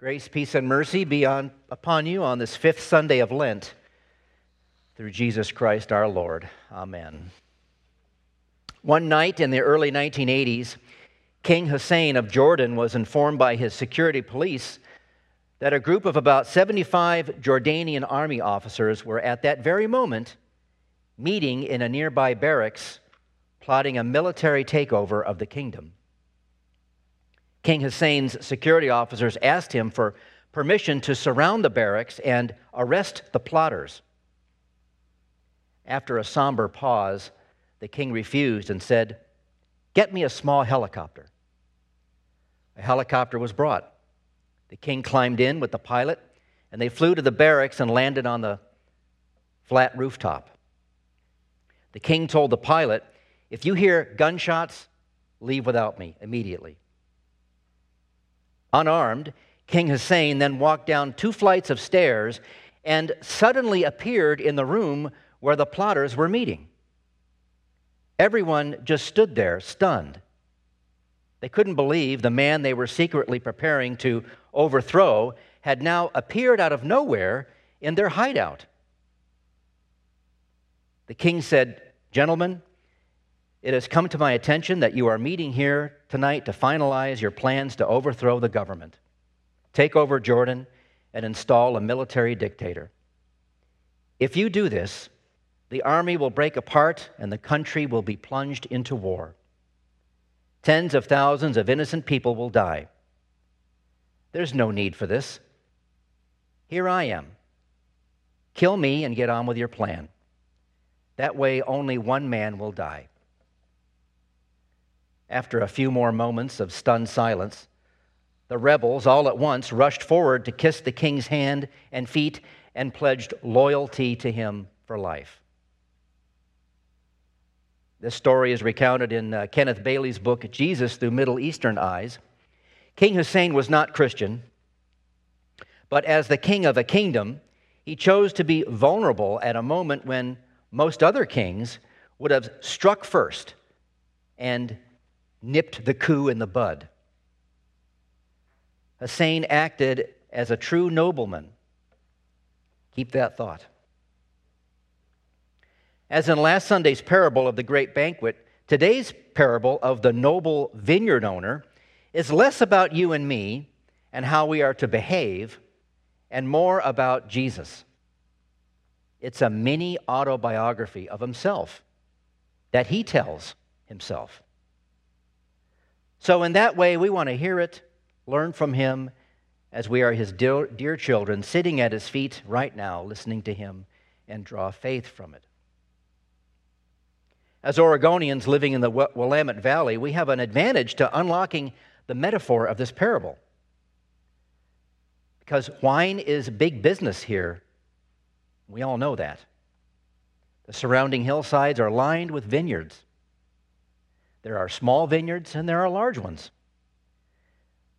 Grace, peace, and mercy be on, upon you on this fifth Sunday of Lent through Jesus Christ our Lord. Amen. One night in the early 1980s, King Hussein of Jordan was informed by his security police that a group of about 75 Jordanian army officers were at that very moment meeting in a nearby barracks plotting a military takeover of the kingdom. King Hussein's security officers asked him for permission to surround the barracks and arrest the plotters. After a somber pause, the king refused and said, Get me a small helicopter. A helicopter was brought. The king climbed in with the pilot, and they flew to the barracks and landed on the flat rooftop. The king told the pilot, If you hear gunshots, leave without me immediately. Unarmed, King Hussein then walked down two flights of stairs and suddenly appeared in the room where the plotters were meeting. Everyone just stood there, stunned. They couldn't believe the man they were secretly preparing to overthrow had now appeared out of nowhere in their hideout. The king said, Gentlemen, it has come to my attention that you are meeting here tonight to finalize your plans to overthrow the government, take over Jordan, and install a military dictator. If you do this, the army will break apart and the country will be plunged into war. Tens of thousands of innocent people will die. There's no need for this. Here I am. Kill me and get on with your plan. That way, only one man will die. After a few more moments of stunned silence, the rebels all at once rushed forward to kiss the king's hand and feet and pledged loyalty to him for life. This story is recounted in uh, Kenneth Bailey's book, Jesus Through Middle Eastern Eyes. King Hussein was not Christian, but as the king of a kingdom, he chose to be vulnerable at a moment when most other kings would have struck first and nipped the coup in the bud. Hussein acted as a true nobleman. Keep that thought. As in last Sunday's parable of the great banquet, today's parable of the noble vineyard owner is less about you and me and how we are to behave and more about Jesus. It's a mini autobiography of himself that he tells himself. So, in that way, we want to hear it, learn from him, as we are his dear, dear, children, sitting at his feet right now, listening to him, and draw faith from it. As Oregonians living in the Willamette Valley, we have an advantage to unlocking the metaphor of this parable. Because wine is big business here. We all know that. The surrounding hillsides are lined with vineyards. There are small vineyards and there are large ones.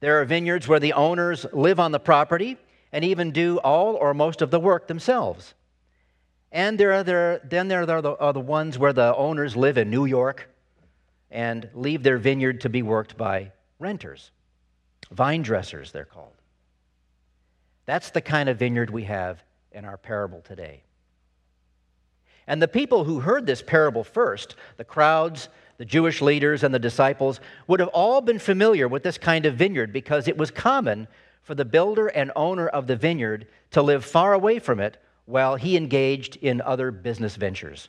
There are vineyards where the owners live on the property and even do all or most of the work themselves. And there are there, then there are the, are the ones where the owners live in New York and leave their vineyard to be worked by renters. Vine dressers, they're called. That's the kind of vineyard we have in our parable today. And the people who heard this parable first, the crowds, the Jewish leaders and the disciples would have all been familiar with this kind of vineyard because it was common for the builder and owner of the vineyard to live far away from it while he engaged in other business ventures.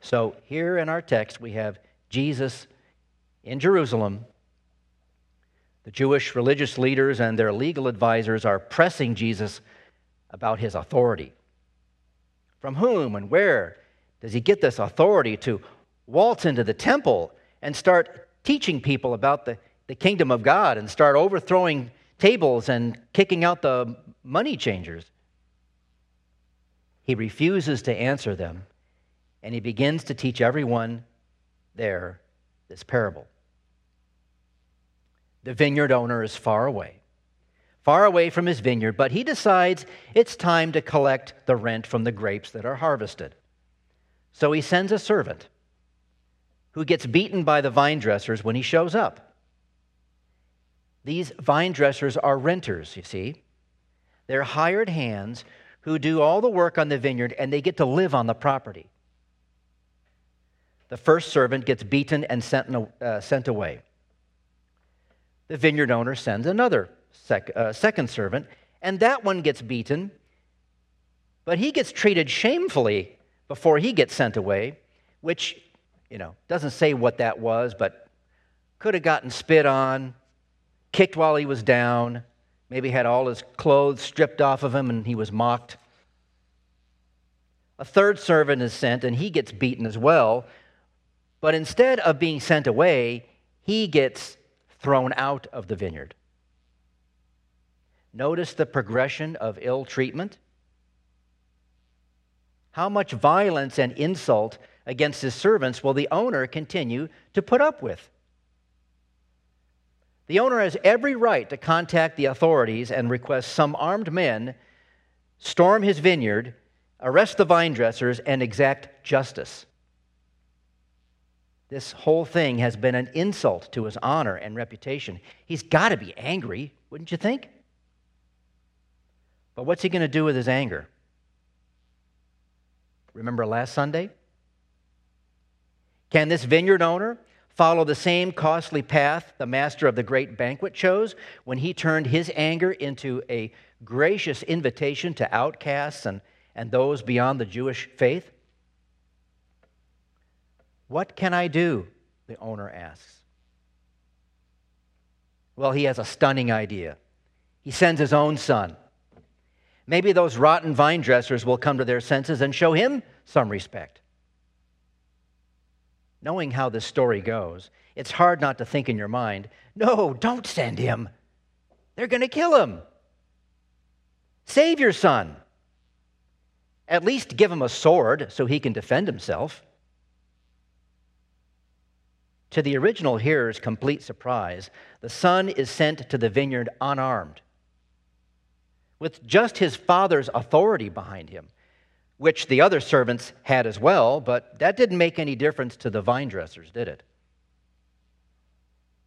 So, here in our text, we have Jesus in Jerusalem. The Jewish religious leaders and their legal advisors are pressing Jesus about his authority. From whom and where does he get this authority to waltz into the temple and start teaching people about the, the kingdom of God and start overthrowing tables and kicking out the money changers. He refuses to answer them, and he begins to teach everyone there this parable. The vineyard owner is far away, far away from his vineyard, but he decides it's time to collect the rent from the grapes that are harvested. So he sends a servant who gets beaten by the vine dressers when he shows up. These vine dressers are renters, you see. They're hired hands who do all the work on the vineyard and they get to live on the property. The first servant gets beaten and sent, uh, sent away. The vineyard owner sends another sec, uh, second servant, and that one gets beaten, but he gets treated shamefully before he gets sent away, which, you know, doesn't say what that was, but could have gotten spit on, kicked while he was down, maybe had all his clothes stripped off of him and he was mocked. A third servant is sent and he gets beaten as well, but instead of being sent away, he gets thrown out of the vineyard. Notice the progression of ill treatment. How much violence and insult against his servants will the owner continue to put up with? The owner has every right to contact the authorities and request some armed men storm his vineyard, arrest the vine dressers, and exact justice. This whole thing has been an insult to his honor and reputation. He's got to be angry, wouldn't you think? But what's he going to do with his anger? Remember last Sunday? Can this vineyard owner follow the same costly path the master of the great banquet chose when he turned his anger into a gracious invitation to outcasts and, and those beyond the Jewish faith? What can I do? The owner asks. Well, he has a stunning idea. He sends his own son. Maybe those rotten vine dressers will come to their senses and show him some respect knowing how this story goes, it's hard not to think in your mind, no, don't send him. They're going to kill him. Save your son. At least give him a sword so he can defend himself. To the original hearer's complete surprise, the son is sent to the vineyard unarmed, with just his father's authority behind him which the other servants had as well, but that didn't make any difference to the vine dressers, did it?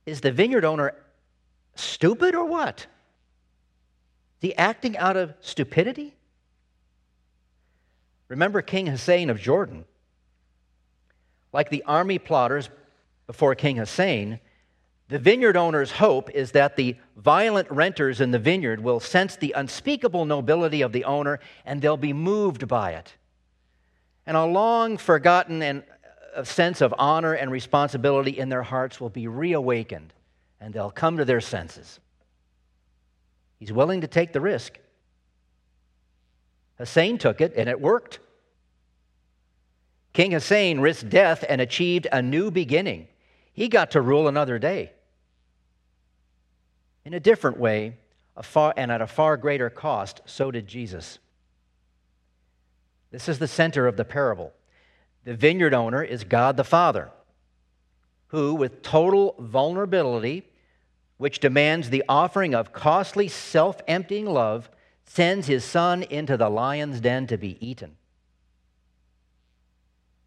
Is the vineyard owner stupid or what? Is he acting out of stupidity? Remember King Hussein of Jordan. Like the army plotters before King Hussein, the vineyard owner's hope is that the violent renters in the vineyard will sense the unspeakable nobility of the owner and they'll be moved by it. And a long forgotten and a sense of honor and responsibility in their hearts will be reawakened and they'll come to their senses. He's willing to take the risk. Hussein took it and it worked. King Hussein risked death and achieved a new beginning. He got to rule another day in a different way a far, and at a far greater cost, so did Jesus. This is the center of the parable. The vineyard owner is God the Father, who, with total vulnerability, which demands the offering of costly, self emptying love, sends his son into the lion's den to be eaten.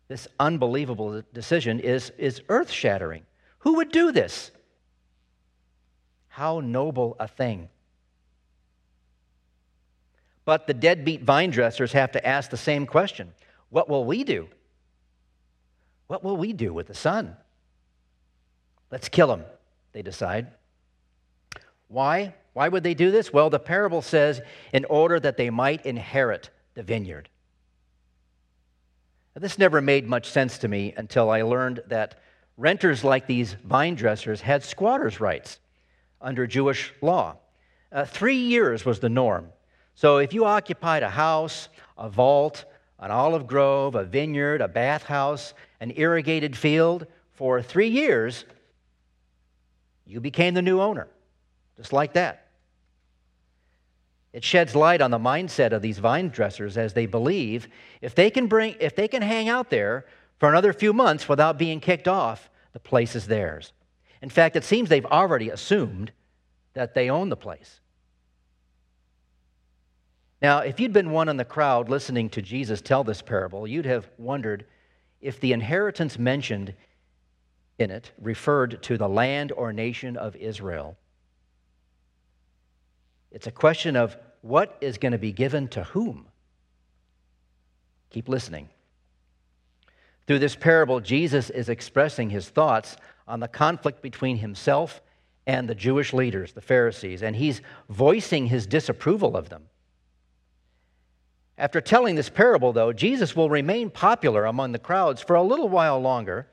This unbelievable decision is, is earth shattering. Who would do this? How noble a thing. But the deadbeat vine dressers have to ask the same question What will we do? What will we do with the son? Let's kill him, they decide. Why? Why would they do this? Well, the parable says, in order that they might inherit the vineyard. Now, this never made much sense to me until I learned that renters like these vine dressers had squatters' rights under Jewish law. Uh, three years was the norm. So if you occupied a house, a vault, an olive grove, a vineyard, a bathhouse, an irrigated field for three years, you became the new owner, just like that. It sheds light on the mindset of these vine dressers as they believe if they can bring if they can hang out there for another few months without being kicked off, the place is theirs. In fact, it seems they've already assumed that they own the place. Now, if you'd been one in the crowd listening to Jesus tell this parable, you'd have wondered if the inheritance mentioned in it referred to the land or nation of Israel. It's a question of what is going to be given to whom. Keep listening. Through this parable, Jesus is expressing his thoughts on the conflict between himself and the Jewish leaders, the Pharisees, and he's voicing his disapproval of them. After telling this parable, though, Jesus will remain popular among the crowds for a little while longer.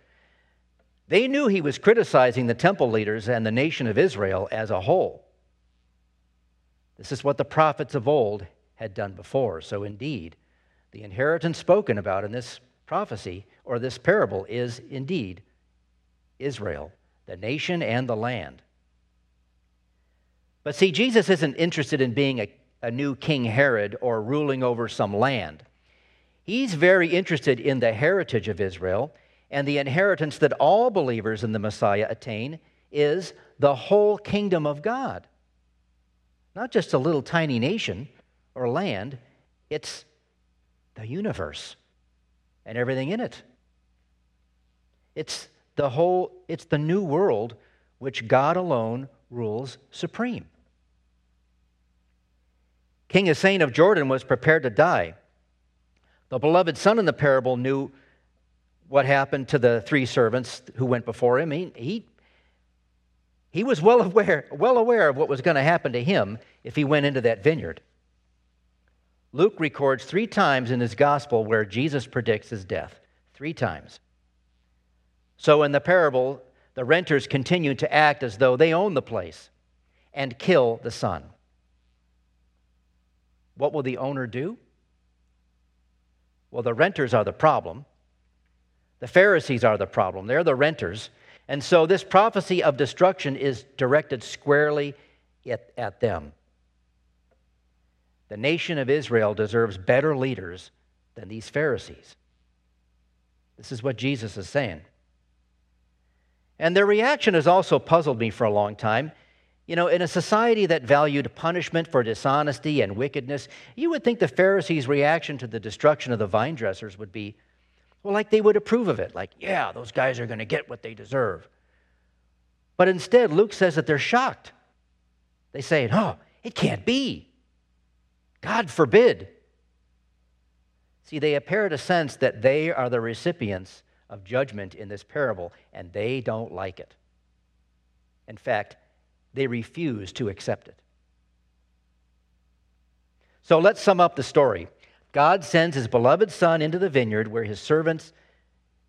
They knew he was criticizing the temple leaders and the nation of Israel as a whole. This is what the prophets of old had done before. So, indeed, the inheritance spoken about in this prophecy or this parable is indeed Israel, the nation and the land. But see, Jesus isn't interested in being a, a new King Herod or ruling over some land. He's very interested in the heritage of Israel, and the inheritance that all believers in the Messiah attain is the whole kingdom of God. Not just a little tiny nation or land, it's the universe and everything in it. It's the whole, it's the new world which God alone rules supreme. King Hussein of Jordan was prepared to die. The beloved son in the parable knew what happened to the three servants who went before him. He, he, he was well aware, well aware of what was going to happen to him if he went into that vineyard. Luke records three times in his gospel where Jesus predicts his death. Three times. So in the parable, the renters continue to act as though they own the place and kill the son. What will the owner do? Well, the renters are the problem. The Pharisees are the problem. They're the renters. And so this prophecy of destruction is directed squarely at, at them. The nation of Israel deserves better leaders than these Pharisees. This is what Jesus is saying. And their reaction has also puzzled me for a long time. You know, in a society that valued punishment for dishonesty and wickedness, you would think the Pharisees' reaction to the destruction of the vine dressers would be, well, like they would approve of it. Like, yeah, those guys are going to get what they deserve. But instead, Luke says that they're shocked. They say, oh, it can't be. God forbid. See, they appear to sense that they are the recipients of judgment in this parable, and they don't like it. In fact, they refuse to accept it. So let's sum up the story. God sends his beloved son into the vineyard where his servants,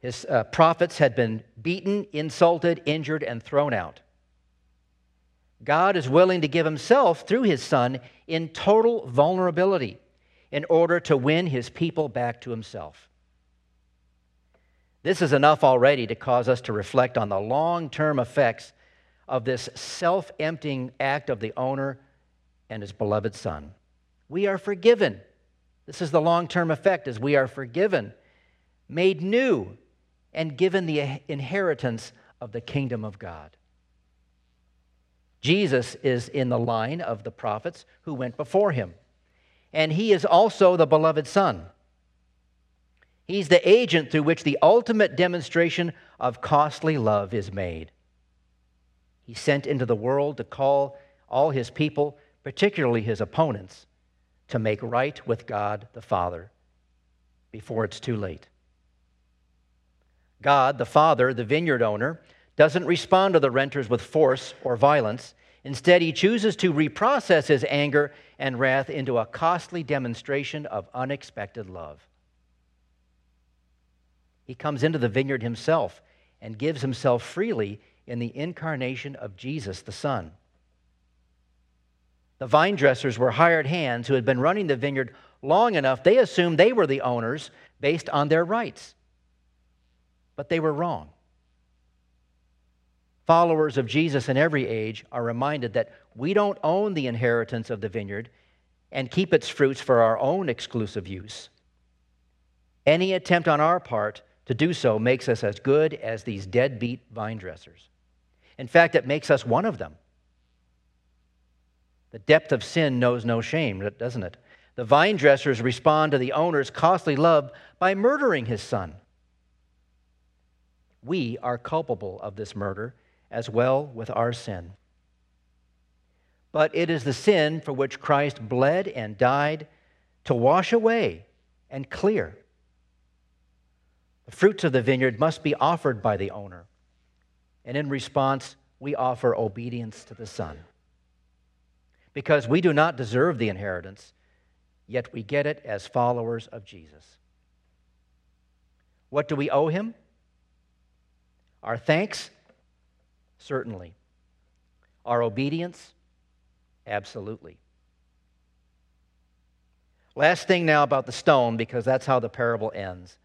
his uh, prophets, had been beaten, insulted, injured, and thrown out. God is willing to give himself through his son in total vulnerability in order to win his people back to himself. This is enough already to cause us to reflect on the long term effects of this self emptying act of the owner and his beloved son. We are forgiven. This is the long term effect as we are forgiven, made new, and given the inheritance of the kingdom of God. Jesus is in the line of the prophets who went before him, and he is also the beloved Son. He's the agent through which the ultimate demonstration of costly love is made. He sent into the world to call all his people, particularly his opponents, to make right with God the Father before it's too late. God, the Father, the vineyard owner, doesn't respond to the renters with force or violence. Instead, he chooses to reprocess his anger and wrath into a costly demonstration of unexpected love. He comes into the vineyard himself and gives himself freely in the incarnation of Jesus the Son. The vine dressers were hired hands who had been running the vineyard long enough, they assumed they were the owners based on their rights. But they were wrong. Followers of Jesus in every age are reminded that we don't own the inheritance of the vineyard and keep its fruits for our own exclusive use. Any attempt on our part to do so makes us as good as these deadbeat vine dressers. In fact, it makes us one of them. The depth of sin knows no shame, doesn't it? The vine dressers respond to the owner's costly love by murdering his son. We are culpable of this murder as well with our sin. but it is the sin for which Christ bled and died to wash away and clear. The fruits of the vineyard must be offered by the owner. And in response, we offer obedience to the Son. Because we do not deserve the inheritance, yet we get it as followers of Jesus. What do we owe him? Our thanks? Certainly. Our obedience? Absolutely. Last thing now about the stone, because that's how the parable ends.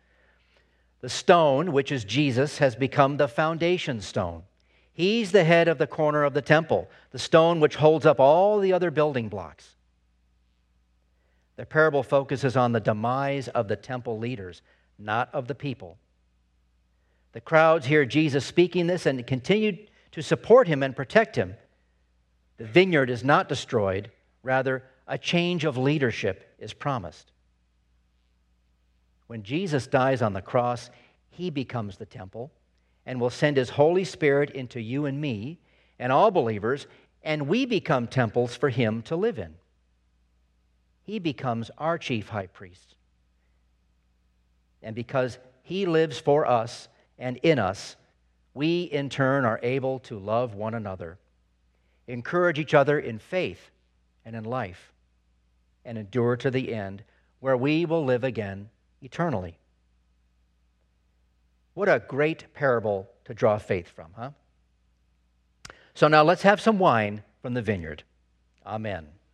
The stone, which is Jesus, has become the foundation stone. He's the head of the corner of the temple, the stone which holds up all the other building blocks. The parable focuses on the demise of the temple leaders, not of the people. The crowds hear Jesus speaking this and continue to support him and protect him. The vineyard is not destroyed, rather, a change of leadership is promised. When Jesus dies on the cross, he becomes the temple and will send his Holy Spirit into you and me and all believers, and we become temples for him to live in. He becomes our chief high priest. And because he lives for us and in us, we in turn are able to love one another, encourage each other in faith and in life, and endure to the end, where we will live again eternally. What a great parable to draw faith from, huh? So now let's have some wine from the vineyard. Amen.